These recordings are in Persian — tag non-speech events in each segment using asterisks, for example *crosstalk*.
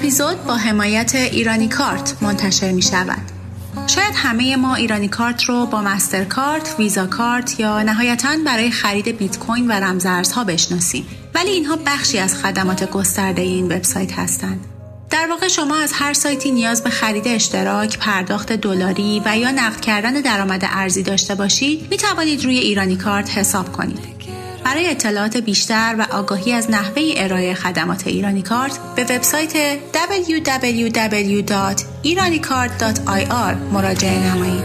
اپیزود با حمایت ایرانی کارت منتشر می شود. شاید همه ما ایرانی کارت رو با مستر کارت، ویزا کارت یا نهایتا برای خرید بیت کوین و رمزارزها بشناسیم. ولی اینها بخشی از خدمات گسترده این وبسایت هستند. در واقع شما از هر سایتی نیاز به خرید اشتراک، پرداخت دلاری و یا نقد کردن درآمد ارزی داشته باشید، می توانید روی ایرانی کارت حساب کنید. برای اطلاعات بیشتر و آگاهی از نحوه ارائه خدمات ایرانی کارت به وبسایت www.iranicard.ir مراجعه نمایید.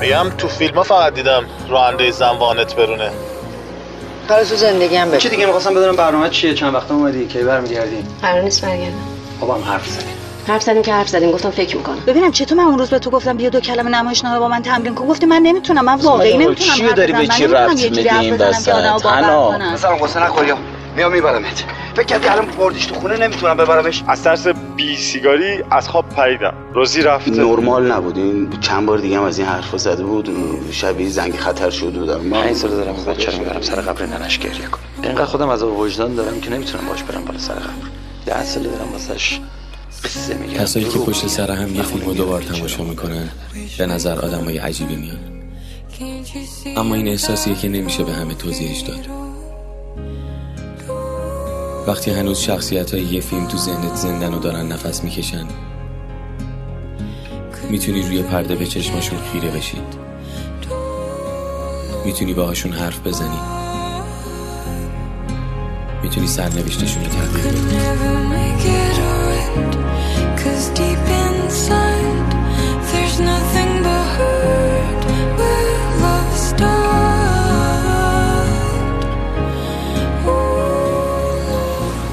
میگم تو فیلم ها فقط دیدم راننده زن وانت برونه. حالا تو زندگی هم چی دیگه؟ می‌خواستم بدونم برنامه چیه؟ چند وقت اومدی؟ کی برمیگردی؟ قرار نیست برگردم. بابا هم حرف زدیم حرف زدیم که حرف زدیم گفتم فکر می‌کنم. ببینم چطور من اون روز به تو گفتم بیا دو کلمه نمایشنامه با من تمرین کن. گفتی من نمی‌تونم من واقعی نمی‌تونم چی داری به چی ربط میدی این وسط؟ تنها مثلا قصه نخوریا میام میبرمت. فکر کردی الان بردیش تو خونه نمی‌تونم ببرمش؟ از ترس بی سیگاری از خواب پریدم. روزی رفته. نرمال نبود. این چند بار دیگه هم از این حرفا زده بود. شبیه زنگ خطر شده بودم من پنج سال دارم این بچه رو می‌برم. سر قبر ننش گریه کنم. اینقدر خودم از وجدان دارم که نمی‌تونم باش برم بالا سر قبر. ده سال دارم واسش. کسایی که پشت سر هم یه فیلم رو دوبار تماشا می‌کنن به نظر آدم های عجیبی میان. اما این احساسیه که نمیشه به همه توضیحش داد. وقتی هنوز شخصیت های یه فیلم تو ذهنت زندن و دارن نفس می‌کشن می‌تونی روی پرده به چشماشون خیره بشید. می‌تونی باهاشون حرف بزنی. می‌تونی سرنوشتشون رو تغییر بدی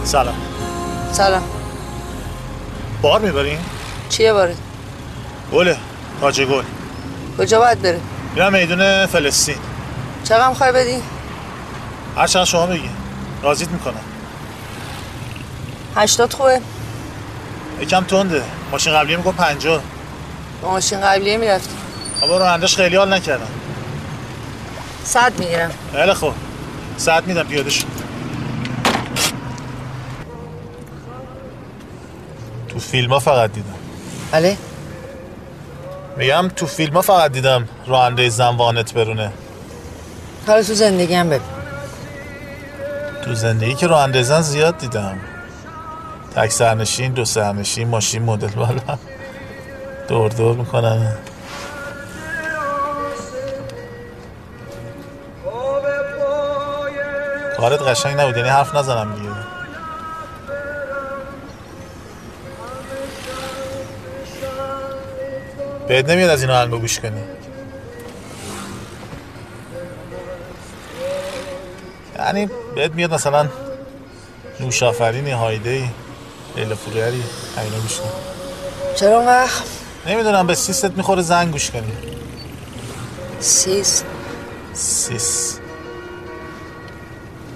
سلام. سلام. بار می‌برین؟ چیه باره گله. تاج گل. کجا باید بره میرم میدون فلسطین. چقدر می‌خوای بدی؟ هر چند شما بگین راضیت می‌کنم. هشتاد خوبه. یکم تنده. ماشین قبلی میگه پنجاه. با ماشین قبلیه می‌رفتی. اما رانندش خیلی حال نکردم. صد می‌گیرم. خیلی خوب. ساعت میدم پیاده شد تو فیلم ها فقط دیدم. بله؟ میگم تو فیلم ها فقط دیدم راننده زن وانت برونه. حالا تو زندگی هم ببین. تو زندگی که راننده زن زیاد دیدم. تک سرنشین دو سرنشین ماشین مدل بالا. دور دور می‌کنن. کارت قشنگ نبود یعنی حرف نزنم دیگه. بهت نمیاد از این آهنگو گوش کنی. یعنی بهت میاد مثلا نوش آفرینی هایده ای لیلا اینا گوش کنی چرا وقت؟ نمی‌دونم به سیست می‌خوره زنگ گوش کنی. سیس. سیس.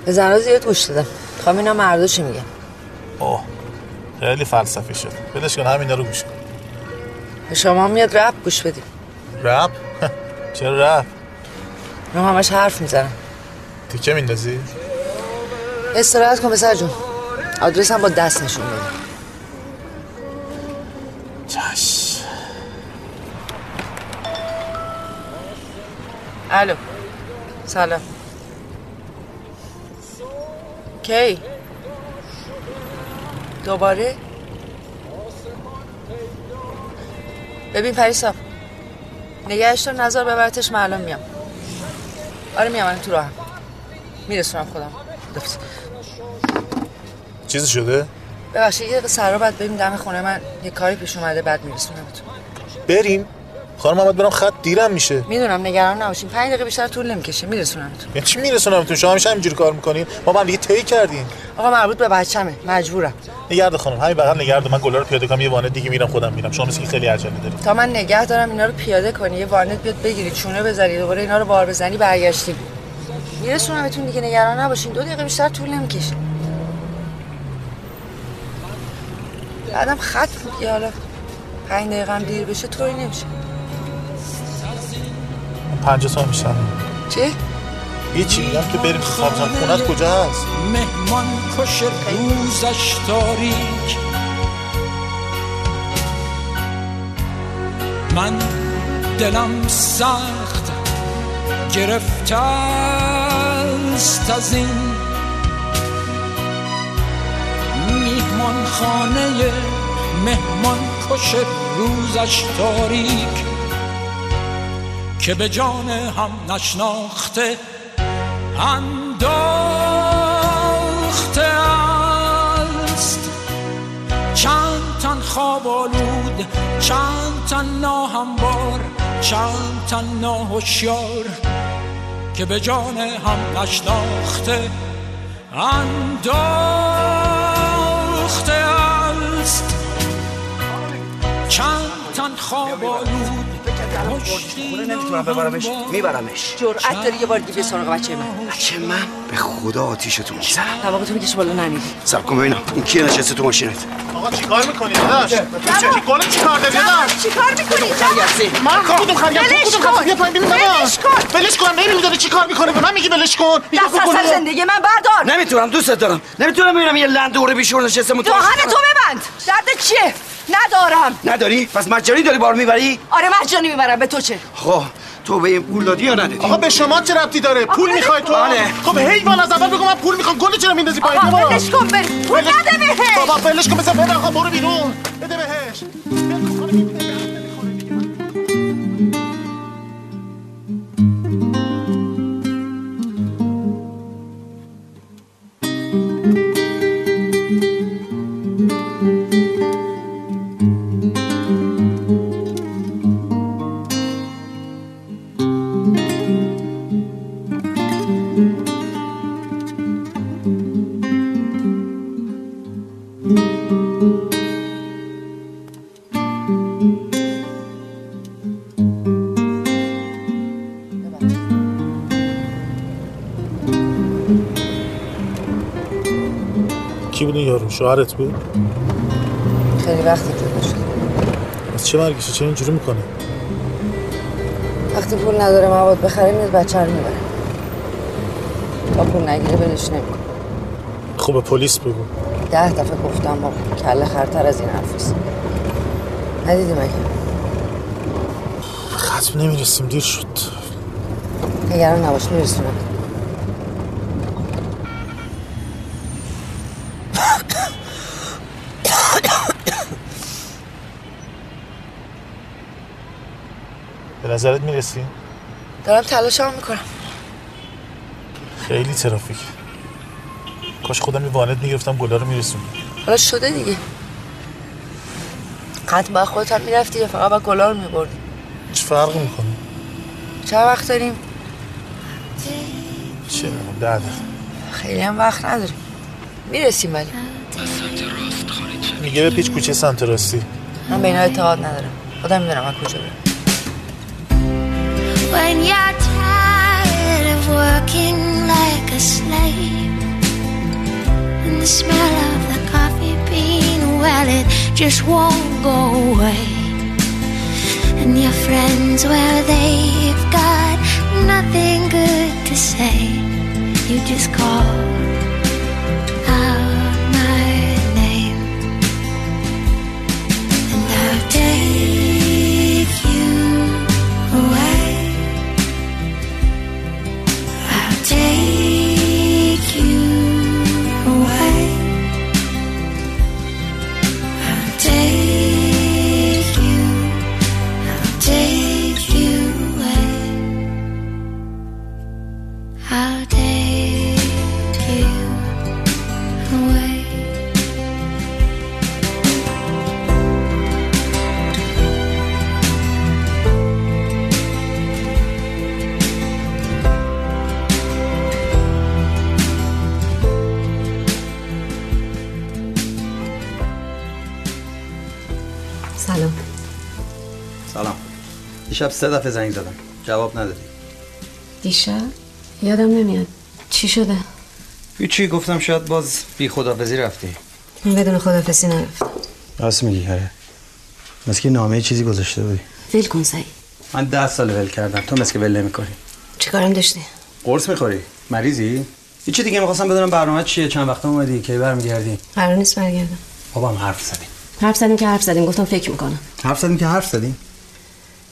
به زنها زیاد گوش دادم. خواهم اینا مردا چی میگن؟ اوه خیلی فلسفی شد. بلش کن همینا رو گوش کن. به شما میاد رپ گوش بدیم رپ؟ *laughs* چرا رپ؟ من همش حرف می‌زنم تیکه میندازی؟ استراحت کن پسر جون. آدرس هم با دست نشون بده. چش. الو. سلام. کی؟ دوباره؟ ببین پریسا نگهش دار نظر ببرتش من الان میام. آره میام الان تو راهم میرسونم خودم. چیزی شده؟ ببخشید یه دقیقه سر بعد بریم دم خونه. من یه کاری پیش اومده بعد میرسونم بریم. خانم محمد برام خط دیرم میشه. می‌دونم نگران نباشین. پنج دقیقه بیشتر طول نمی‌کشه. میرسونمتون یعنی چی میرسونم تو؟ شما همیشه همینجوری کار می‌کنین؟ ما هم دیگه طی کردیم. آقا مربوط به بچمه مجبورم. نگرد خانم همین بغل نگرد. من گلا رو پیاده کنم یه وانه دیگه میرم خودم میرم. شما مثل خیلی عجله دارید. تا من نگه دارم اینا رو پیاده کنی. یه وارنت بیاد بگیری چونه بذاری دوباره اینا رو بار بزنی برگشتیم میرسونمتون دیگه. نگران نباشین. دو دقیقه بیشتر طول نمی‌کشه. بعدم خط میگه حالا پنج دقیقه هم دیر بشه طوری نمیشه. پنجاه تا میشن چی؟ هیچی میگم که بریم خواهرزان خونت کجا هست مهمان کش روزش تاریک. من دلم سخت گرفته است از این میهمان خانه مهمان کش روزش تاریک که به جان هم نشناخته انداخته است. چند تن خواب آلود چند تن ناهموار چند تن ناهوشیار که به جان هم نشناخته انداخته است. چند تن خواب آلود. نمی‌تونم ببرمش میبرمش. جرأت داری یه بار دیگه سراغ بچه من. بچه من؟ به خدا آتیشتون می‌زنم طبقتو می‌کشه بالا نمیدی سب کن ببینم این کیه نشسته تو ماشینت. آقا چیکار می‌کنی داداش؟ چی گل چیکار داری داداش؟ چیکار می‌کنی؟ من کدوم خریم تو ولش کدوم کن. خریم بیا پایین ببین ولش کن. ولش کن. ببین داره چیکار می‌کنه. به من میگی ولش کن. میگه دست از بکن. سر زندگی من بردار. نمی‌تونم دوستت دارم. نمی‌تونم ببینم یه لند دوره بیشور نشسته متوجه دهن تو ببند. درد چیه؟ ندارم. نداری؟ پس مجانی داری بار می‌بری؟ آره مجانی می‌برم. به تو چه؟ خب تو به این پول دادی یا ندادی؟ آقا به شما چه ربطی داره؟ پول می‌خوای تو؟ بله. خب حیوان از اول بگو من پول می‌خوام. گل چرا میندازی پایین؟ آقا بابا. ولش کن بری پول نده بهش. بابا ولش کن بزن بده آقا برو بیرون. بده بهش. شوهرت بود؟ خیلی وقتی جدا شد از چه مرگشه؟ چه اینجوری می‌کنه وقتی پول نداره مواد بخره میاد بچه رو می‌بره. تا پول نگیره ولش نمیکن خب به پلیس بگو. ده دفعه گفتم با کله خرتر از این حرف است. ندیدی مگه؟ ختم نمی‌رسیم دیر شد. نگران نباش میرسونم به نظرت می‌رسی؟ دارم تلاشمو می‌کنم. خیلی ترافیک. کاش خودم یه وانت می‌گرفتم گلا رو میرسون حالا شده دیگه. با خودت هم می‌رفتی یا فقط با گلا رو میبردی. چه فرقی می‌کنه؟ چه وقت داریم؟ چه ده. خیلی هم وقت نداریم. می‌رسیم ولی. میگه به پیچ کوچه سمت راستی. من به اینا اعتقاد ندارم. خودم می‌دونم از کجا برم. When you're tired of working like a slave. And the smell of the coffee bean, well, it just won't go away. And your friends, well, they've got nothing good to say. You just call سه دفعه زنگ زدم. جواب ندادی. دیشب؟ یادم نمیاد. چی شده؟ هیچی گفتم شاید باز بی خدافزی رفتی. بدون خدافزی نرفتم راست میگی هره مثل که نامه چیزی گذاشته بودی. ول کن سعید من ده سال ول کردم. تو مثل که ول نمی‌کنی. چیکارم داشتی؟ قرص می‌خوری؟ مریضی؟ هیچ دیگه می‌خواستم بدونم برنامه چیه. چند وقت اومدی؟ کی برمیگردی؟ قرار نیست برگردم. بابا هم حرف زدیم حرف زدیم که حرف زدیم. گفتم فکر می‌کنم. حرف زدیم که حرف زدیم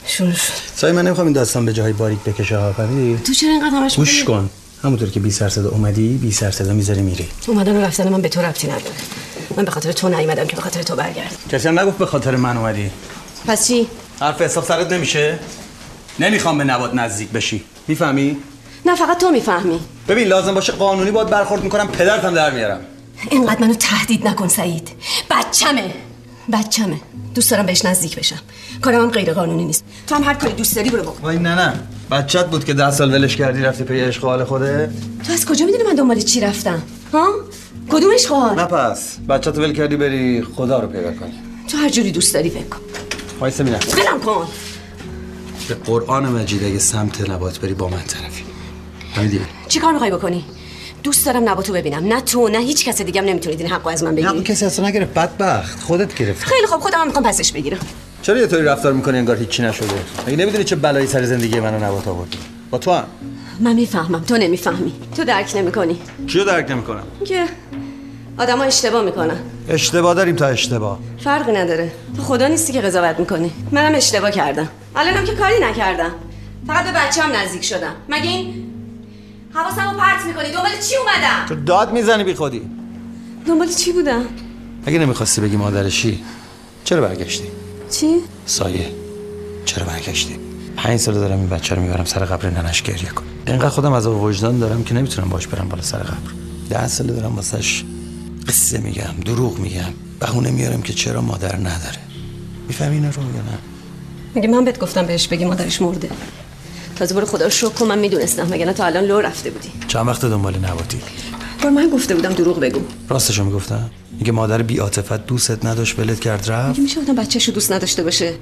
شروع شد. سای من نمی‌خوام این داستان به جاهای باریک بکشه ها فهمیدی؟ تو چرا اینقدر همش گوش؟ کن. همونطور که بی سر صدا اومدی بی سر صدا می‌ذاری میری. اومدن و رفتن من به تو ربطی نداره. من به خاطر تو نیومدم که به خاطر تو برگردم. کسی هم نگفت به خاطر من اومدی. پس چی؟ حرف حساب سرت نمیشه؟ نمی‌خوام به نبات نزدیک بشی. می‌فهمی؟ نه فقط تو می‌فهمی. ببین لازم باشه قانونی باید برخورد می‌کنم پدرتم در میارم. اینقدر منو تهدید نکن سعید. بچمه. بچمه دوست دارم بهش نزدیک بشم. کارم هم غیر قانونی نیست. تو هم هر کاری دوست داری برو بکن. وای نه نه. بچت بود که ده سال ولش کردی رفتی پی عشق حال خوده؟ تو از کجا می‌دونی من دنبال چی رفتم؟ ها؟ کدومش خواهر نه پس. بچت ول کردی بری خدا رو پیدا کنی. تو هر جوری دوست داری فکر کن. وایسا میرم ولم کن. به قرآن مجید اگه سمت نبات بری با من طرفی. چی کار می‌خوای بکنی؟ دوست دارم نباتو ببینم. نه تو نه هیچ کس دیگه هم نمی‌تونید این حقو از من نه اون کسی اصلا نگرفت. بدبخت. خودت گرفت خیلی خوب خودم هم می‌خوام پسش بگیرم. چرا یه طوری رفتار می‌کنی انگار هیچی نشده؟ مگه نمی‌دونی چه بلایی سر زندگی منو نبات آورد با تو هم. من می‌فهمم. تو نمی‌فهمی. تو درک نمی‌کنی. چیو درک نمی‌کنم؟ که آدما اشتباه می‌کنن. اشتباه داریم تا اشتباه. فرقی نداره. تو خدا نیستی که قضاوت می‌کنی. منم اشتباه کردم. الانم که کاری نکردم. فقط به بچه‌ام نزدیک شدم. مگه این حواسمو پرت می‌کنی. دنبال چی اومدم؟ تو داد می‌زنی بی خودی. دنبال چی بودم؟ اگه نمی‌خواستی بگی مادرشی چرا برگشتی؟ چی؟ سایه. چرا برگشتی؟ پنج سال دارم این بچه رو می‌برم سر قبر ننش گریه کن. اینقدر خودم از وجدان دارم که نمی‌تونم باش برم بالا سر قبر. ده سال دارم واسش قصه میگم دروغ میگم. بهونه میارم که چرا مادر نداره. می‌فهمی اینا رو یا نه؟ میگه من بهت گفتم بهش بگی مادرش مرده؟ تازه برو خدا شکر کن من می‌دونستم مگه نه تا الان لو رفته بودی. چند وقت دنبال نباتی بار من گفته بودم دروغ بگو. راستشو می‌گفتم؟ میگه مادر بی عاطفت دوستت نداشت ولت کرد رفت؟ مگه میشه آدم بچه‌شو دوست نداشته باشه.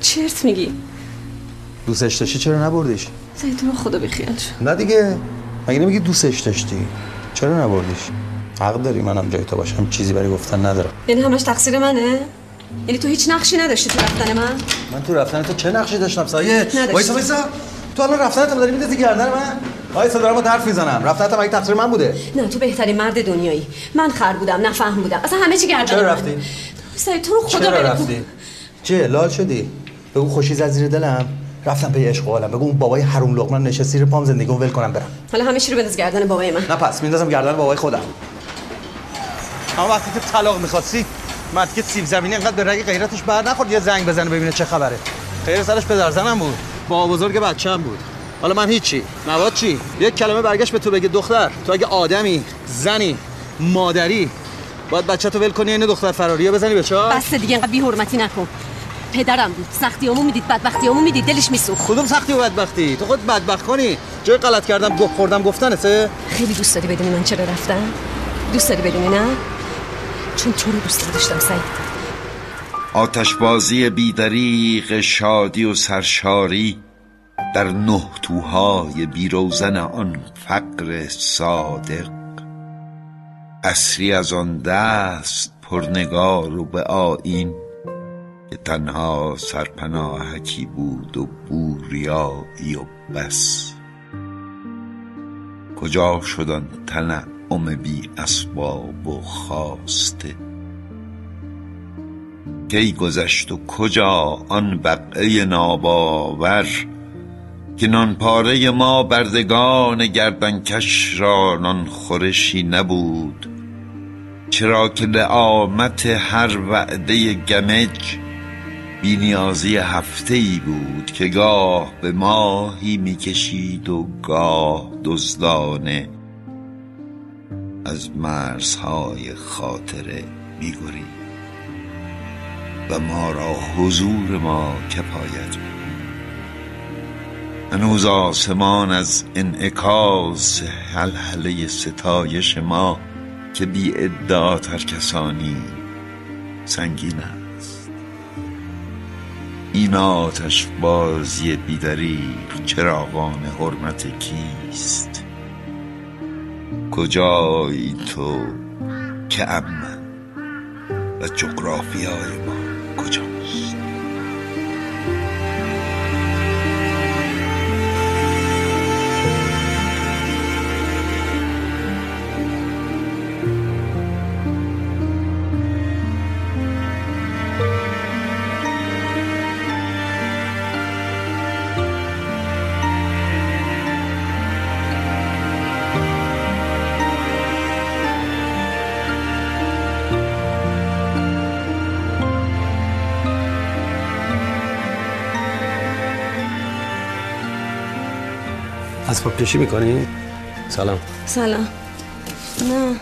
چرت میگی. دوستش داشتی چرا نبردیش؟ سعید تو رو خدا بخیال شو. نه دیگه. مگه نمیگی دوستش داشتی؟ چرا نبردیش؟ حق داری منم جای تو باشم چیزی برای گفتن ندارم. یعنی همش تقصیر منه؟ یعنی تو هیچ نقشی نداشتی تو رفتن من؟ من تو رفتن تو چه نقشی داشتم سایه. وایسا وایسا. تو الان رفتنت داری میندازی گردن من؟ وایسا دارم با حرف می‌زنم. رفتنت مگه تقصیر من بوده. نه تو بهترین مرد دنیایی. من خر بودم نه فهم بودم. اصلا همه چی گردن چرا. رفتی؟ سعید تو رو خدا چرا رفتی؟ چه لال شدی؟ بگو خوشی زد زیر دلم. رفتم پی عشق و عالم. بگو اون بابای حروم لقمه نشست زیر پام زندگیمو ول کنم برم. حالا همه چی رو بنداز گردن بابای من. نه پس میندازم گردن بابای خودم. اما وقتی که طلاق می‌خواستی مرد که سیب زمینی انقدر به رگ غیرتش بر نخورد یه زنگ بزنه ببینه چه خبره. خیر سرش پدر زنم بود. با بزرگ بچه‌م بود. حالا من هیچی. نواد چی؟ یک کلمه برگشت به تو بگه دختر. تو اگه آدمی زنی مادری باید بچه تو ول کنی این دختر فراریه بزنی به چاه بس دیگه اینقدر بی‌حرمتی نکن. پدرم بود. سختیامو می‌دید بدبختیامو می‌دید. دلش میسوخت. کدوم سختی و بدبختی؟ تو خود بدبخت کنی. جای غلط کردم گفت خوردم گفتنته خیلی دوست داری بدونی من چرا رفتم؟ دوست داری بدونی نه؟ چون تو رو دوست داشتم سعید. آتشبازی بیدریق شادی و سرشاری در نه توهای بیروزن آن فقر صادق. اصری از آن دست پرنگار و به آیین که تنها سرپناهکی بود و بوریایی و بس. کجا شد آن تنعم بی اسباب و خواسته. کی گذشت و کجا آن بقعه ناباور که نان پاره ما بردگان گردنکش را نان خورشی نبود؟ چرا که لعامت هر وعده گمج بینیازی هفته ای بود که گاه به ماهی می‌کشید و گاه دزدانه از مرزهای خاطره میگرید و ما را حضور ما کفایت هنوز آسمان از انعکاس حلحله ستایش ما که بی ادعا ترکسانی سنگین است. این آتش بازی بیدریق چراغان حرمت کیست؟ کجایی تو؟ که امن و جغرافیای ما کجاست اسباب کشی می‌کنی؟ سلام. سلام. نه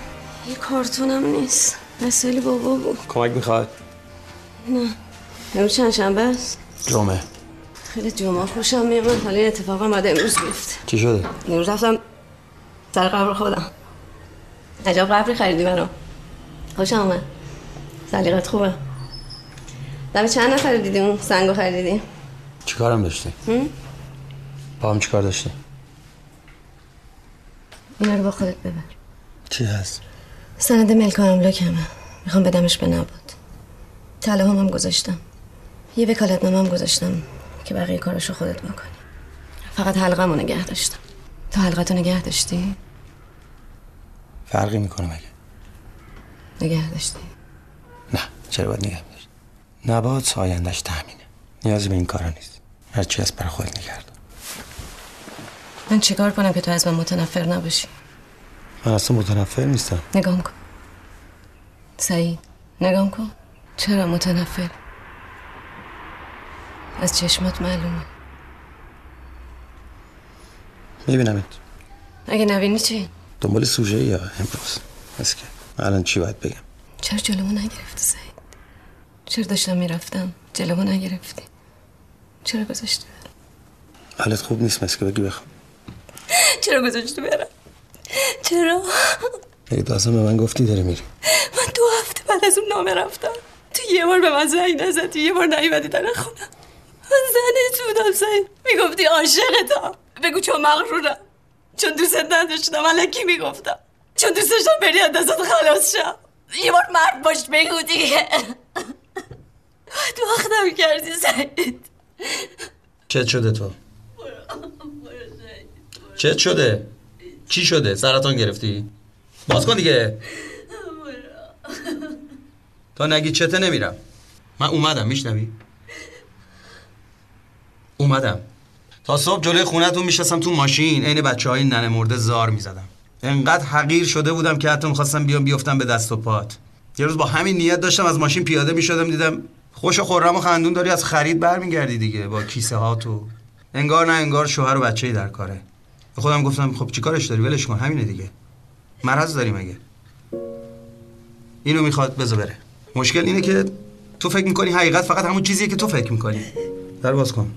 یه کارتونم نیست. مسئله بابا بود. کمک می‌خواد؟ نه. امروز چند شنبه است؟ جمعه. خیلی جمعه خوشم میامد حالا این اتفاق هم باید امروز بیفته. چی شده؟ امروز رفتم سر قبر خودم. عجب قبری خریدی منو. خوشم آمد سلیقت خوبه. دم چند نفر دیدی اون سنگو خریدی؟ چی کارم داشتی؟ هم؟ با هم چی کار داشتی؟ اینا رو با خودت ببر. چی هست؟ سند ملک و املاکمه می‌خوام بدمش به نبود طلا هم, هم گذاشتم. یه وکالت هم گذاشتم که بقیه کارشو خودت بکنی. فقط حلقمو نگه داشتم. تو حلقتو نگه داشتی؟ فرقی می‌کنه مگه؟ نگه داشتی. نه چرا باید نگه داشت؟ نبات سایندش تامینه نیازی به این کارا نیست. هرچی هست برای خودت نگرد من چیکار کنم که تو از من متنفر نباشی؟ من اصلا متنفر نیستم. نگام کن. سعید نگام کن. چرا متنفر؟ از چشمات معلومه. میبینمت. اگه نبینی چی؟ دنبال سوژه یا امروز؟ بس که الان چی باید بگم؟ چرا جلومو نگرفتی سعید؟ چرا داشتم می‌رفتم؟ جلومو نگرفتی. چرا گذاشتی؟ حالت خوب نیست مثل که بگی بخوام *laughs* چرا گذاشتی برم؟ چرا؟ مگه تو اصلا به من گفتی داری میری. من دو هفته بعد از اون نامه رفتم. تو یه بار به من زنگ نزدی یه بار نیومدی در خونم من زنت بودم سعید می‌گفتی عاشقتم بگو چون مغرورم. چون دوست نداشتم الکی می‌گفتم. چون دوست داشتم بری از دستت خلاص شم. یه بار مرد باش بگو دیگه. *laughs* تو وقتم کردی سعید. چت شده تو؟ چت شده؟ چی شده؟ سرطان گرفتی؟ باز کن دیگه. تا نگی چته نمیرم. من اومدم میشنوی؟ اومدم. تا صبح جلوی خونتون میشستم تو ماشین عین بچه های ننه مرده زار می‌زدم. انقدر حقیر شده بودم که حتی می‌خواستم بیام بیفتم به دست و پات. یه روز با همین نیت داشتم از ماشین پیاده می‌شدم دیدم خوش و خورم و خندون داری از خرید برمیگردی دیگه با کیسه ها تو انگار نه انگار شوهر و بچه‌ای در کاره. خودم گفتم خب چیکارش داری؟ ولش کن همینه دیگه. مرض داری مگه اینو می‌خواد بذار بره. مشکل اینه که تو فکر می‌کنی حقیقت فقط همون چیزیه که تو فکر می‌کنی. در باز کن.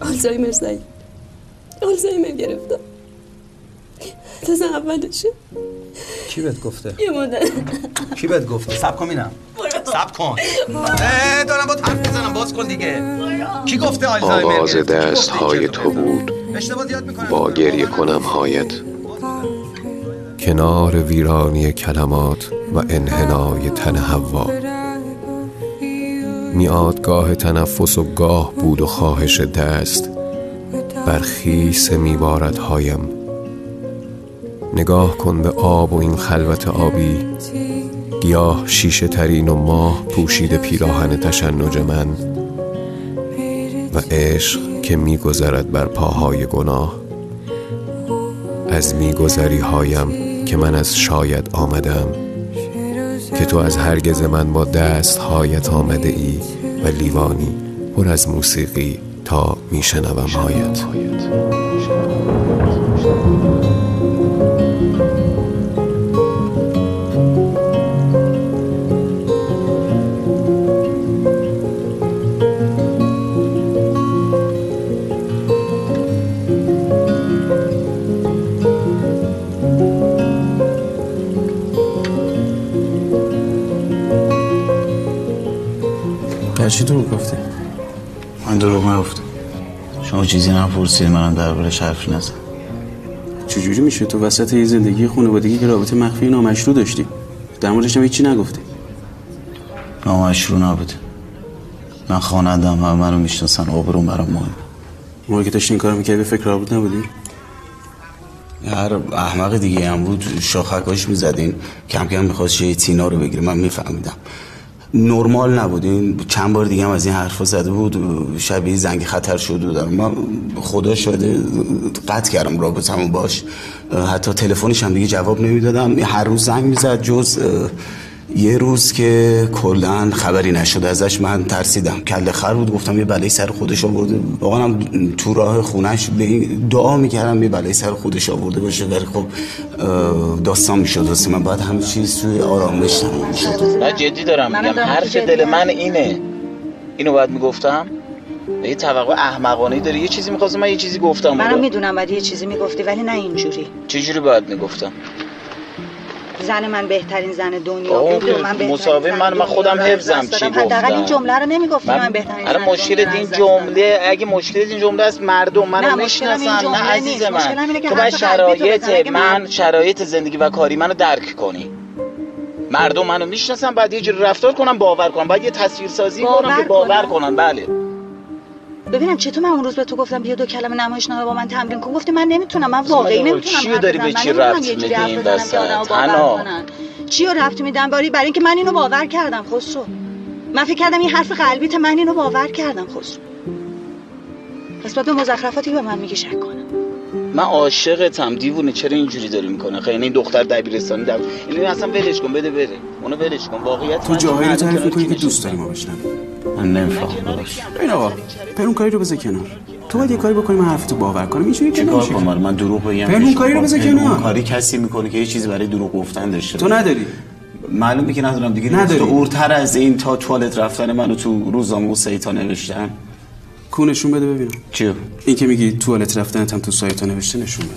آلزایمر سعید آلزایمر گرفتم. تازه اولشه. کی بهت گفته؟ یه مدت. کی بهت گفته؟ سب کن اینم سب کن. اه، دارم با حرف می‌زنم. باز کن دیگه. کی گفته آلزایمر؟ آغاز؟ دست های تو بود. با گریه کنم هایت. کنار ویرانی کلمات و انحنای تن هوا میاد گاه تنفس و گاه بود و خواهش دست. بر خیس میبارد هایم نگاه کن به آب و این خلوت آبی. گیاه شیشه ترین و ماه پوشیده پیراهن تشنج من و عشق که میگذرد بر پاهای گناه. از میگذری هایم که من از شاید آمدم که تو از هرگز من با دست هایت آمده ای و لیوانی پر از موسیقی تا میشنوم هایت. چی دروغ گفتی؟ من دروغ نگفتم. شما چیزی نپرسید منم دربارش حرفی نزد چجوری میشه؟ تو وسط یه زندگی خانوادگی که رابطه مخفی نامشروع داشتی. در موردش هم هیچی نگفتی. نامشروع نبوده. من خانندم همه منو می‌شناسن آبروم برام مهم موقعی که داشتی این کار می‌کردی به فکر رابط نبودی؟ هر احمق دیگه هم بود. شاخکاش می‌زدین. کم کم می‌خواست جای تینا رو بگیره. من میفهمیدم. نرمال نبود. این چند بار دیگه هم از این حرفا زده بود. شبیه زنگ خطر شده بودم من خدا شده قطع کردم رابطمو باش. حتی تلفنش هم دیگه جواب نمی‌دادم. هر روز زنگ می‌زد جز یه روز که کلا خبری نشده ازش من ترسیدم. کله خر بود گفتم یه بلای سر خودش آورده. واقعا هم تو راه خونش به این دعا می‌کردم یه بلای سر خودش آورده باشه. ولی خب داستان می‌شد. واسه من باید همه چیز توی آرامش می‌شد. نه جدی دارم میگم. حرف جدی دل. من اینه. اینو باید می‌گفتم. یه توقع احمقانه داری. یه چیزی می‌خواستم من یه چیزی گفتم. منم. می‌دونم ولی یه چیزی می‌گفتی ولی نه اینجوری. چجوری باید می‌گفتم؟ زن من بهترین زن دنیا. بود من بهترین زن من- من خودم حفظم چی دادم. حداقل این گفتم. جمله رو نمی‌گفتی من, بهترین الان زن مشکل این جمله اگه مشکل این جمله است مردم منو نه، مشکلم این می‌شناسن جمله نه عزیز من. تو باید شرایط من- من شرایط زندگی و کاری منو درک کنی. مردم منو می‌شناسن بعد یه جوری رفتار کنم باور کنم باید یه تصویر سازی کنم که باور. کنن. بله. ببینم چطور من اون روز به تو گفتم بیا دو کلمه نمایشنامه با من تمرین کن. گفتی من نمی‌تونم من واقعی نمی‌تونم حرف داری. به من چی ربط میدی این وسط؟ چی رو ربط میدم؟ برای برای اینکه من اینو باور کردم خسرو. من فکر کردم این حرف قلبیت من اینو باور کردم خسرو. پس بعد به مزخرفاتی به من میگی شک کنم. من عاشقتم. دیوونه چرا اینجوری داری می‌کنه خیلی این دختر دبیرستانی دب... اینو اصلا ولش کن بده بره. اونو ولش کن. واقعیت تو من جاهایی رو تعریف که دوست داری ما بشنویم. من نمیفهم داداش. این آقا پرون کاری رو بذار کنار. تو باید یه کاری بکنی من حرف تو باور کنم. اینجوری که چیکار نمیشه کنم؟ من دروغ بگم که کاری رو بذار پنهون کنار. کاری کسی می‌کنه که یه چیزی برای دروغ گفتن داشته تو. نداری. معلومه که ندارم دیگه. نداری. تو اورتر از این تا توالت رفتن منو تو روزنامه و سایتا نوشتم کو نشون بده ببینم. چیو این که میگی توالت رفتنت هم تو سایت ها نوشته نشون بده.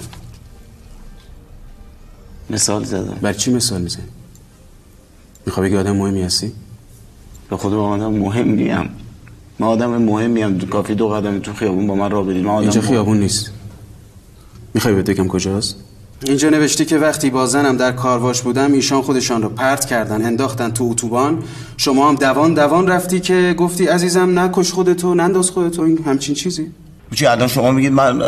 مثال زدم. بر چی مثال می‌زنی؟ می‌خوای بگی آدم مهمی هستی؟ به خود با آدم مهم نیم من آدم مهمی هم کافی دو قدم تو خیابون با من راه بدید. من آدم اینجا مهم- خیابون نیست. می‌خوای بهت بگم کجاست؟ اینجا نوشته که وقتی با زنم در کارواش بودم ایشان خودشان رو پرت کردن انداختن تو اتوبان. شما هم دوان دوان رفتی که گفتی عزیزم نکش خودتو ننداز خودتو این همچین چیزی. چی الان شما میگید من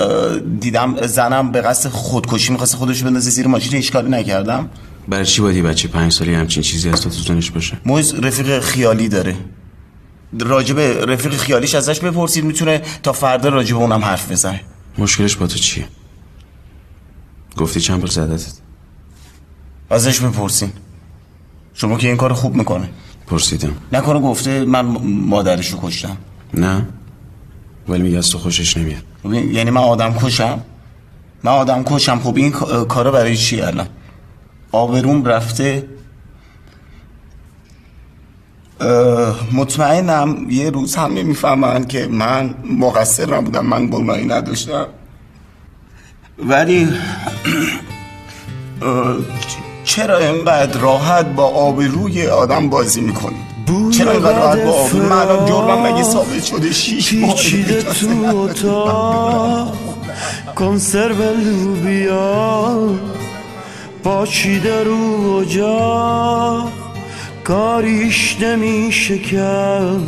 دیدم زنم به قصد خودکشی می‌خواست خودش بندازه زیر ماشین هیچ کاری نکردم؟ برای چی باید یه بچه پنج سالی همچین چیزی از تو تو زنش باشه؟ موز رفیق خیالی داره. راجب رفیق خیالیش ازش بپرسید می‌تونه تا فردا راجب اونم حرف بزنه. مشکلش با تو چیه؟ گفتی چند بار زدتت؟ ازش بپرسین. شما که این کار خوب می‌کنه. پرسیدم. نکنه گفته من مادرش رو کشتم. نه؟ ولی میگه از تو خوشش نمیاد. یعنی من آدم کشم؟ من آدم کشم. خب این کا- کارا برای چی الان؟ آبروم رفته. مطمئنم یه روز همه می‌فهمن که من مقصر نبودم من گناهی نداشتم. ولی چرا اینقدر راحت با آبروی آدم بازی می‌کنی؟ چرا اینقدر راحت با آبروی من الان جرمم مگه ثابت شده شیش ماه تو اتاق. *laughs* کنسرو لوبیا. پاچیده رو اجاق کاریش نمیشه کرد.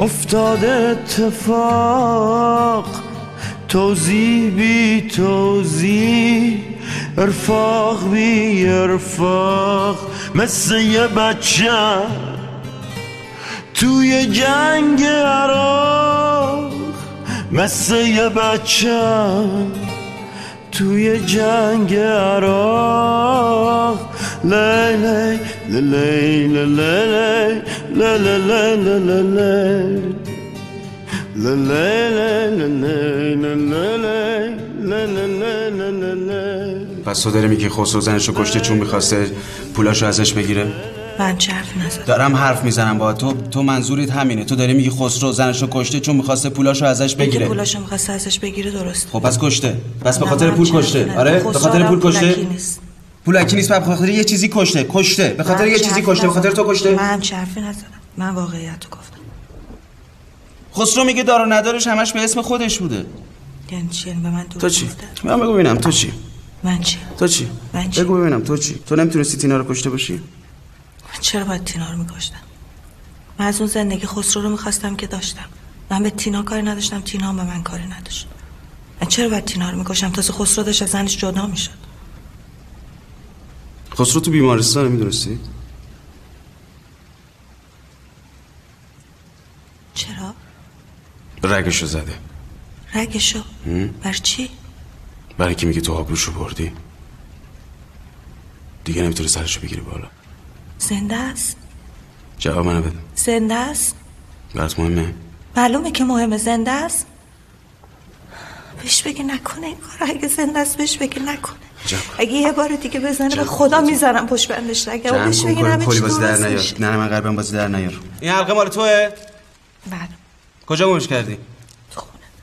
افتاده اتفاق توضیح بی توضیح ارفاق بی ارفاق. مثل یه بچه توی جنگ عراق مثل یه بچه توی جنگ عراق لیلی لیلی لیلی پس تو داره میگی خسرو زنشو کشته چون می‌خواسته پولاشو ازش بگیره؟ من چه حرفی نزدم؟ دارم حرف می‌زنم با تو. تو منظورت همینه. تو داری میگی خسرو زنشو کشته چون می‌خواسته پولاشو ازش بگیره. پولاشو می‌خواسته ازش بگیره درست خب پس کشته. پس به خاطر پول کشته. آره. به خاطر پول کشته؟ پولکی نیست. به خاطر یه چیزی کشته. کشته. به خاطر یه چیزی کشته. به خاطر. تو کشته. من حرفی نزدم. من واقعیت رو گفتم. خسرو میگه دار و ندارش همش به اسم خودش بوده. یعنی چی؟ یعنی به من تو چی؟ من بگو ببینم تو چی؟ من چی؟ تو چی؟ من چی؟ بگو ببینم تو چی؟ تو نمی‌تونستی تینا رو کشته باشی؟ من چرا باید تینا رو میکشتم من از اون زندگی خسرو رو می‌خواستم که داشتم. من به تینا کاری نداشتم تینا هم به من کاری نداشت. من چرا باید تینا رو می‌کشم؟ تازه خسرو داشت از زنش جدا می‌شد. خسرو تو بیمارستان می‌دونستی؟ چرا؟ رگشو زده. رگشو؟ بر چی؟ برای که میگه تو آبروشو بردی. دیگه نمی‌تونه سرشو بگیری بالا. زنده است؟ جواب منو بده. زنده است؟ برات مهمه. معلومه که مهم زنده است؟ بهش بگی نکنه این کار اگه زنده است بهش بگی نکنه. اگه یه بار دیگه بزنه به خدا می‌زنم پشت بندش. اگه بهش بگی کلی چی بازی در نیار. نه نه من قلبم بازی در نیار. این حلقه مال توه؟ بله. کجا گمش کردی؟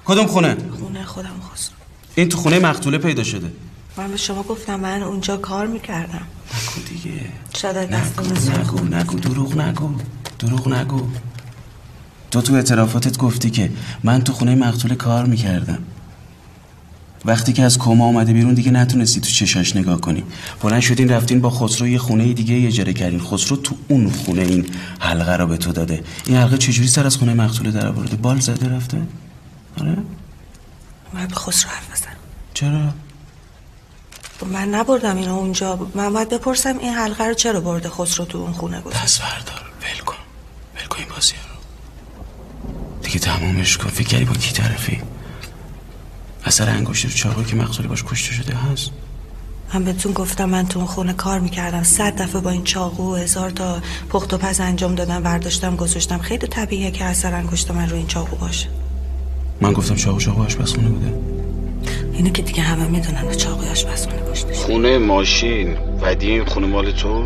کدوم خونه؟ خونه خودم خواست این تو خونه مقتوله پیدا شده. من به شما گفتم من اونجا کار می‌کردم. نکن دیگه. شاید دست نگو نگو دروغ نگو. دروغ نگو. تو تو اعترافاتت گفتی که من تو خونه مقتول کار می‌کردم. وقتی که از کما آمده بیرون دیگه نتونستی تو چشاش نگاه کنی. بلند شدین رفتین با خسرو یه خونه دیگه اجاره کردین. خسرو تو اون خونه این حلقه رو به تو داده. این حلقه چجوری سر از خونه مقتول در آورده؟ بال زده رفته؟ آره؟ من به خسرو حرف بزنم. چرا؟ من نبردم اینو اونجا. من باید بپرسم این حلقه رو چرا برده خسرو تو اون خونه گذاشت؟ پس بردار. ول کن. ول کن این بازی رو. دیگه تمومش کن. فکر کردی با کی طرفی؟ اثر انگشت رو چاقویی که مقتولی باش کشته شده هست؟ من بهتون گفتم من تو اون خونه کار می‌کردم. صد دفعه با این چاقو و هزار تا پخت و پز انجام دادم برداشتم گذاشتم. خیلی طبیعیه که اثر انگشت من رو این چاقو باشه. من گفتم چاقو چاقو آشپزخونه بوده. اینه که دیگه همه می‌دونن چاقوی آشپزخونه کشته شده. خونه ماشین. ودی این خونه مال تو؟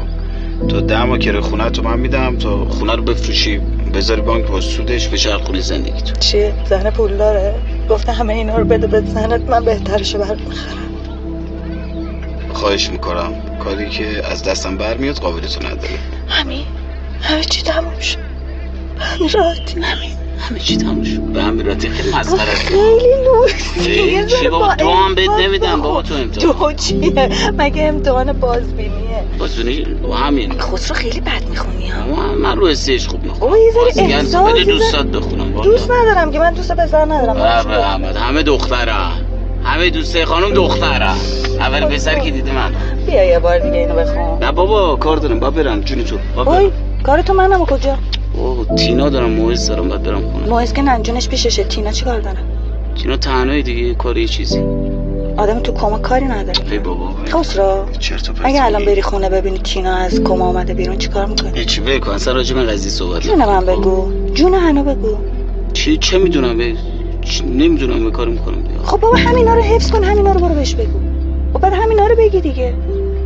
تا ده ماه کره خونه تو من میدم. تا خونه رو بفروشی بذاری بانک با سودش به خونه زندگی تو. چیه زن پول داره؟ گفته همه اینا رو بده به زنت من بهترشو برات می‌خرم. خواهش می‌کنم. کاری که از دستم برمیاد قابلیتو نداره. همین. همه چی تموم شد. همین راحتی همین. همه چی تموم شد. به همین راحتی خیلی مسخره. خیلی لوسی چی بابا با دو هم بهت نمیدم بابا. تو امتحان. دو چیه؟ مگه امتحان بازبینیه؟ بازونی و همین. خسرو خیلی بد می‌خونی ها. من- رو حسیش خوب می‌خونم. بابا یه ذره بده دوستات بخونم. دوست ندارم که من دوست پسر ندارم. بله احمد. همه دختره همه دوسته خانم دختره اول پسر که دیده من. بیا یه بار دیگه اینو بخون. نه بابا کار دارم. با برم. جون تو با برم. کار تو منم کجا؟ اوه تینا دارم موعظ دارم باید برم خونه. مویز که ننجونش پیششه تینا چی کار دارم تینا تنهایی دیگه کار یه چیزی. آدم تو کما کاری نداره. ای بابا خسرو چرت و پرت اگه الان. بری خونه ببینی تینا از کما آمده بیرون چیکار می‌کنی؟ هیچی بگو اصلا راجع به قضیه صحبت جون من بگو. جون هنو بگو. چی چه می‌دونم به نمی‌دونم به کار می‌کنم دیگه خب بابا همینا رو حفظ کن همینا رو برو بهش بگو. خب بعد همینا رو بگی دیگه.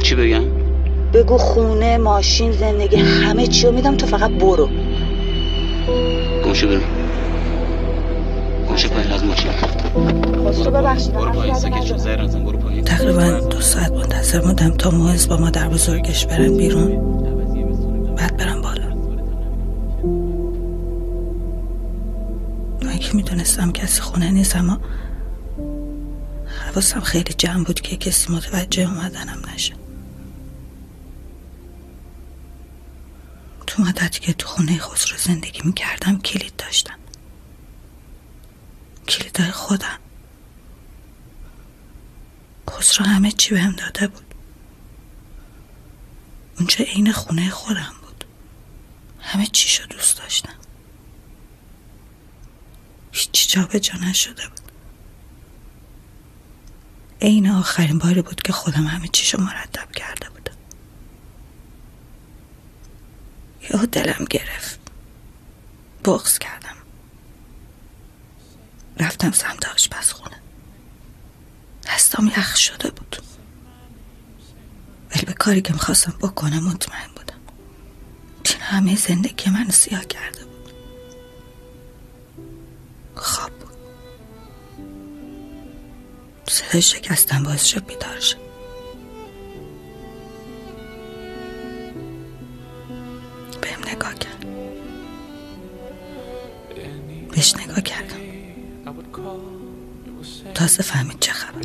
چی بگم بگو خونه ماشین زندگی همه چی رو میدم تو فقط برو. سکت شو زهر نزن برو پایین. تقریبا دو ساعت منتظر بودم تا موز با مادر بزرگش برن بیرون. بعد برم بالا. من که می‌دونستم کسی خونه نیست اما حواسم خیلی جمع بود که کسی متوجه اومدنم نشه. تو مدتی که تو خونه خسرو زندگی می‌کردم کلید داشتم. کلیدهای خودم. خسرو همه چی بهم داده بود. اونجا عین خونه خودم بود. همه چیشو دوست داشتم. هیچی جا به جا نشده بود. عین آخرین باری بود که خودم همه چیشو مرتب کرده بودم. یا دلم گرفت. بغز کردم. رفتم سمت آشپزخونه. دستام یخ شده بود. ولی به کاری که می‌خواستم بکنم مطمئن بودم. چین همه زندگی من سیاه کرده بود. خواب بود. صدای شکستم باعث شد بیدار شد نگاه کرد. بهش نگاه کردم. تازه فهمید چه خبر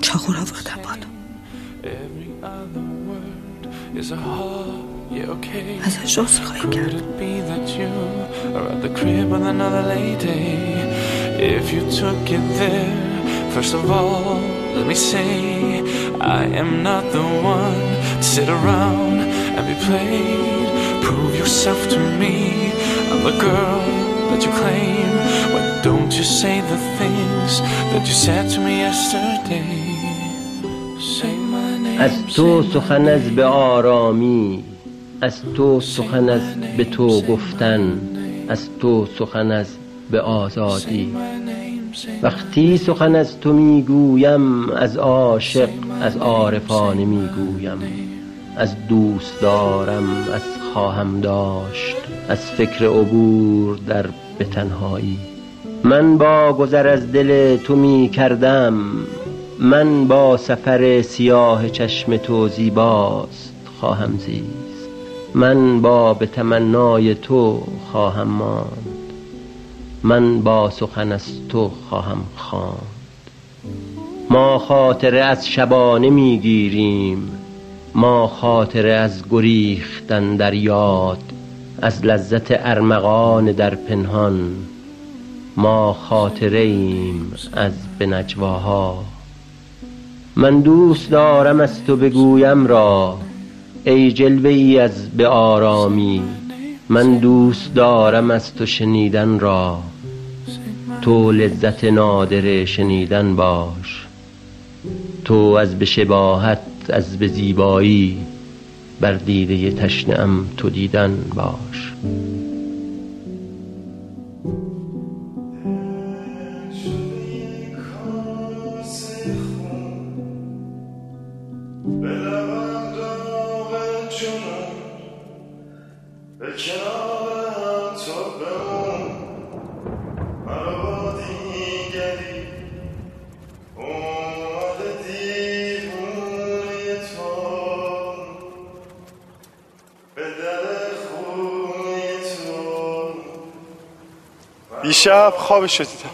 چاقو رو آوردم بالا. ازش عذرخواهی کرد. If you took it there First of all, let me say I am not the one to sit around and be played Prove yourself to me I'm the girl that you claim Why don't you say the things that you said to me yesterday Say my name از تو سخن از به آرامی از تو سخن از به تو گفتن از تو سخن از به آزادی وقتی سخن از تو می‌گویم از عاشق از عارفانه می‌گویم. از دوست دارم از خواهم داشت از فکر عبور در به تنهایی. من با گذر از دل تو می کردم من با سفر سیاه چشم تو زیباست خواهم زیست. من با به تمنای تو خواهم ماند. من با سخن از تو خواهم خواند. ما خاطره از شبانه می‌گیریم ما خاطره از گریختن در یاد از لذت ارمغان در پنهان. ما خاطره ایم از به نجواها من دوست دارم از تو بگویم را ای جلوه ای از به آرامی. من دوست دارم از تو شنیدن را. تو لذت نادر شنیدن باش. تو از به شباهت از به زیبایی بر دیده تشنه تو دیدن باش. دیشب خوابش دیدم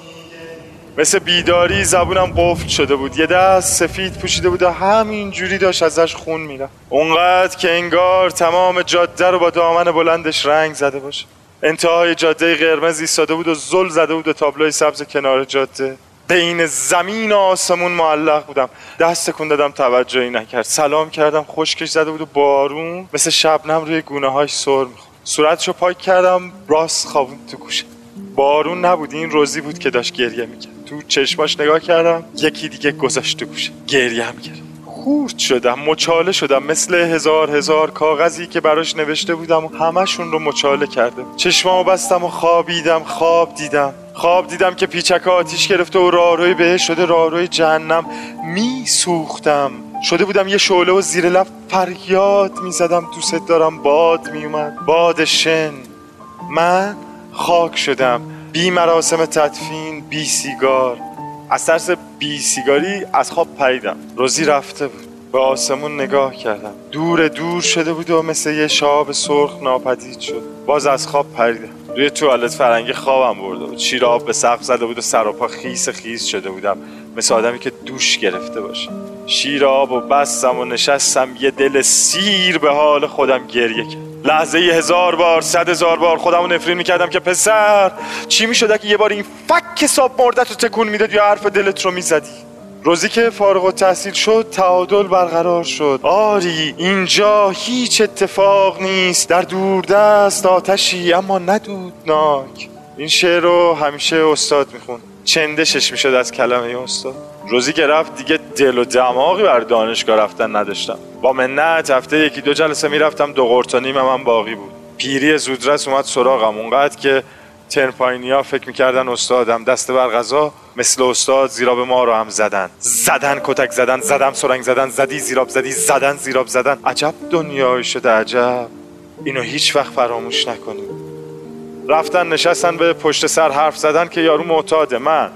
مثل بیداری زبونم قفل شده بود. یه دست سفید پوشیده بود و همین جوری داشت ازش خون میره اونقدر که انگار تمام جاده رو با دامن بلندش رنگ زده باشه. انتهای جاده قرمز ایستاده بود و زل زده بود و تابلوی سبز کنار جاده. بین زمین و آسمون معلق بودم. دست کن دادم توجهی نکرد. سلام کردم خشکش زده بود و بارون مثل شبنم روی گونه هاش سر می‌خورد. صورتشو پاک کردم راست خوابون تو گوشه. بارون نبود این روزی بود که داشت گریه می‌کرد. تو چشماش نگاه کردم یکی دیگه گذاشت تو گوشه گریه هم خورد شدم مچاله شدم. مثل هزار هزار کاغذی که براش نوشته بودم و همشون رو مچاله کردم. چشمامو بستم و خوابیدم خواب دیدم. خواب دیدم که پیچک آتیش گرفته و راهروی بهش شده راهروی جهنم می سوختم شده بودم یه شعله و زیر لب فریاد می زدم دوست دارم باد می اومد باد شن. من خاک شدم. بی مراسم تدفین بی سیگار. از ترس بی سیگاری از خواب پریدم. روزی رفته بود. به آسمون نگاه کردم. دور دور شده بود و مثل یه شاب سرخ ناپدید شد. باز از خواب پریدم. روی توالت فرنگی خوابم برده بود. شیر آب به سقف زده بود و سر و پا خیس خیس شده بودم. مثل آدمی که دوش گرفته باشه. شیر آب و بستم و نشستم. یه دل سیر به حال خودم گریه کرد. لحظه ای هزار بار صد هزار بار خودمو نفرین می‌کردم که پسر چی می‌شده که یه بار این فک حساب مردت رو تکون می‌داد یا حرف دلت رو می‌زدی؟ روزی که فارغ التحصیل شد تعادل برقرار شد. آری اینجا هیچ اتفاق نیست در دوردست آتشی اما ندودناک این شعر رو همیشه استاد میخون چندشش می‌شد از کلمه استاد؟ روزی که رفت دیگه دل و دماغی بر دانشگاه رفتن نداشتم. با منت هفته یکی دو جلسه می‌رفتم دو قرت و من باقی بود. پیری زودرس اومد سراغم. اونقدر که ترپاینی ها فکر می‌کردن استادم. دست بر غذا مثل استاد زیراب ما رو هم زدن. زدن کتک زدن زدم سرنگ زدن زدی زیراب زدی زدن زیراب زدن. عجب دنیای شده عجب. اینو هیچ وقت فراموش نکنیم رفتن نشستن به پشت سر حرف زدن که یارو معتاده. من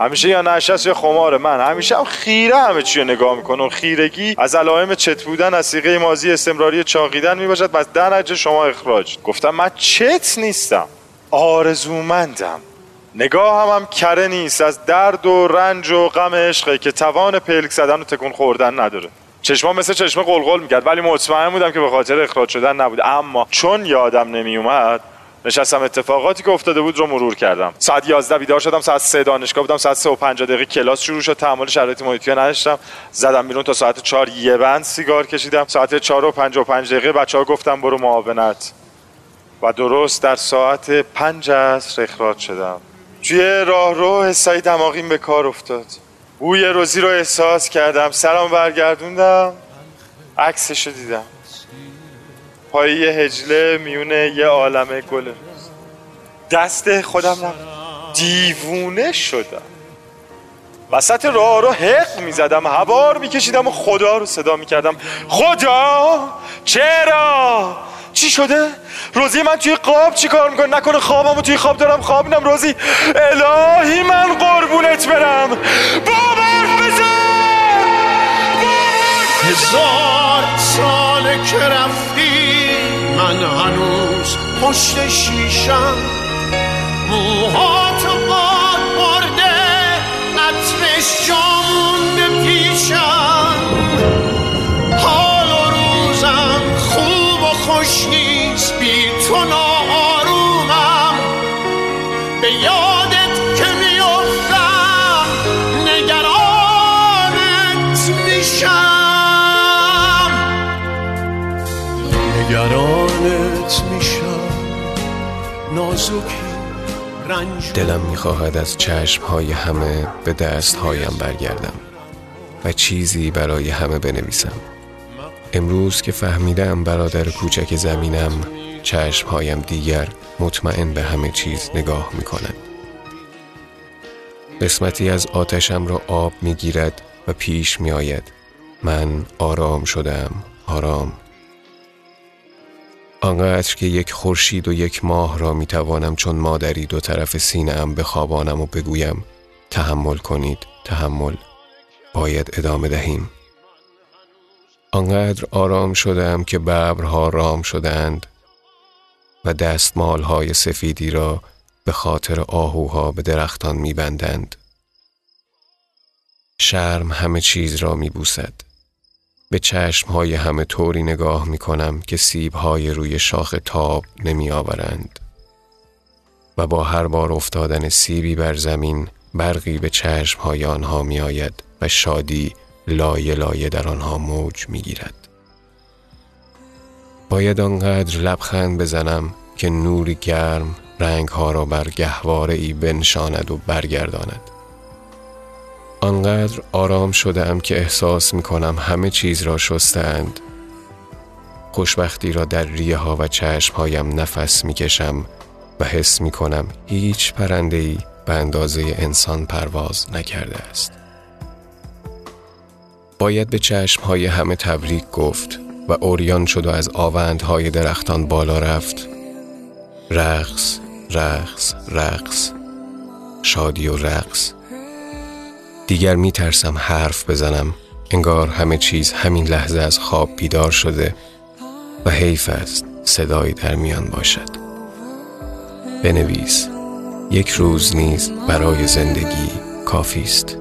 همیشه یا نشست یا خمار من. همیشه هم خیره همه چی رو نگاه می‌کنه. خیرگی از علائم چت بودن از سیغه مازی استمراری چاقیدن می‌باشد. از درجه شما اخراج. گفتم من چت نیستم. آرزومندم. نگاه هم, هم کره نیست. از درد و رنج و غم عشقه که توان پلک زدن و تکون خوردن نداره. چشما مثل چشمه قلقل می‌کرد. ولی مطمئن بودم که به خاطر اخراج شدن نبود اما چون یادم نمیومد نشستم اتفاقاتی که افتاده بود رو مرور کردم. ساعت 11 بیدار شدم ساعت 3 دانشگاه بودم ساعت 3 و 50 دقیقه کلاس شروع شد تحمل شرایط محیطی نداشتم. زدم بیرون تا ساعت 4 یه بند سیگار کشیدم. ساعت 4 و 55 دقیقه بچه ها گفتم برو معاونت. و درست در ساعت 5 عصر اخراج شدم. توی راهرو حسای دماغیم به کار افتاد. بوی روزی رو احساس کردم. سلام برگردوندم. عکسشو دیدم. پای یه هجله میونه یه عالمه گل. دست خودم رفت. دیوونه شدم. وسط راه رو حق می‌زدم. هوا رو میکشیدم و خدا رو صدا می‌کردم. خدا چرا؟ چی شده؟ روزی من توی خواب چی کار می‌کنه نکنه خوابمو توی خواب دارم خوابیدم روزی الهی من قربونت برم. باور بزن! هزار سال من هنوز پشت شیشم. موهاتو باد برده عطرش جامونده پیشم حال و روزم خوب و خوش نیست بی تو ناآرومم. به دلم می‌خواهد از چشمهای همه به دستهایم برگردم و چیزی برای همه بنویسم. امروز که فهمیدم برادر کوچک زمینم چشمهایم دیگر مطمئن به همه چیز نگاه می‌کنند قسمتی از آتشم را آب می‌گیرد و پیش میآید. من آرام شدم آرام. آنقدر که یک خورشید و یک ماه را می توانم چون مادری دو طرف سینه ام بخوابانم و بگویم تحمل کنید تحمل باید ادامه دهیم آنقدر آرام شدم که ببرها رام شدند و دستمال های سفیدی را به خاطر آهوها به درختان می بندند. شرم همه چیز را می بوسد. به چشم های همه طوری نگاه می کنم که سیب های روی شاخ تاب نمی آورند. و با هر بار افتادن سیبی بر زمین برقی به چشم های آنها می آید و شادی لایه لایه در آنها موج می گیرد. باید آنقدر لبخند بزنم که نوری گرم رنگ ها را بر گهواره ای بنشاند و برگرداند. آنقدر آرام شدم که احساس می کنم همه چیز را شستند. خوشبختی را در ریه ها و چشم هایم نفس می کشم و حس می کنم هیچ پرنده به اندازه انسان پرواز نکرده است. باید به چشم های همه تبریک گفت و اوریان شد و از آوندهای درختان بالا رفت رقص رقص رقص شادی و رقص دیگر می ترسم حرف بزنم. انگار همه چیز همین لحظه از خواب بیدار شده و حیف است صدایی در میان باشد. بنویس یک روز نیز برای زندگی کافی است.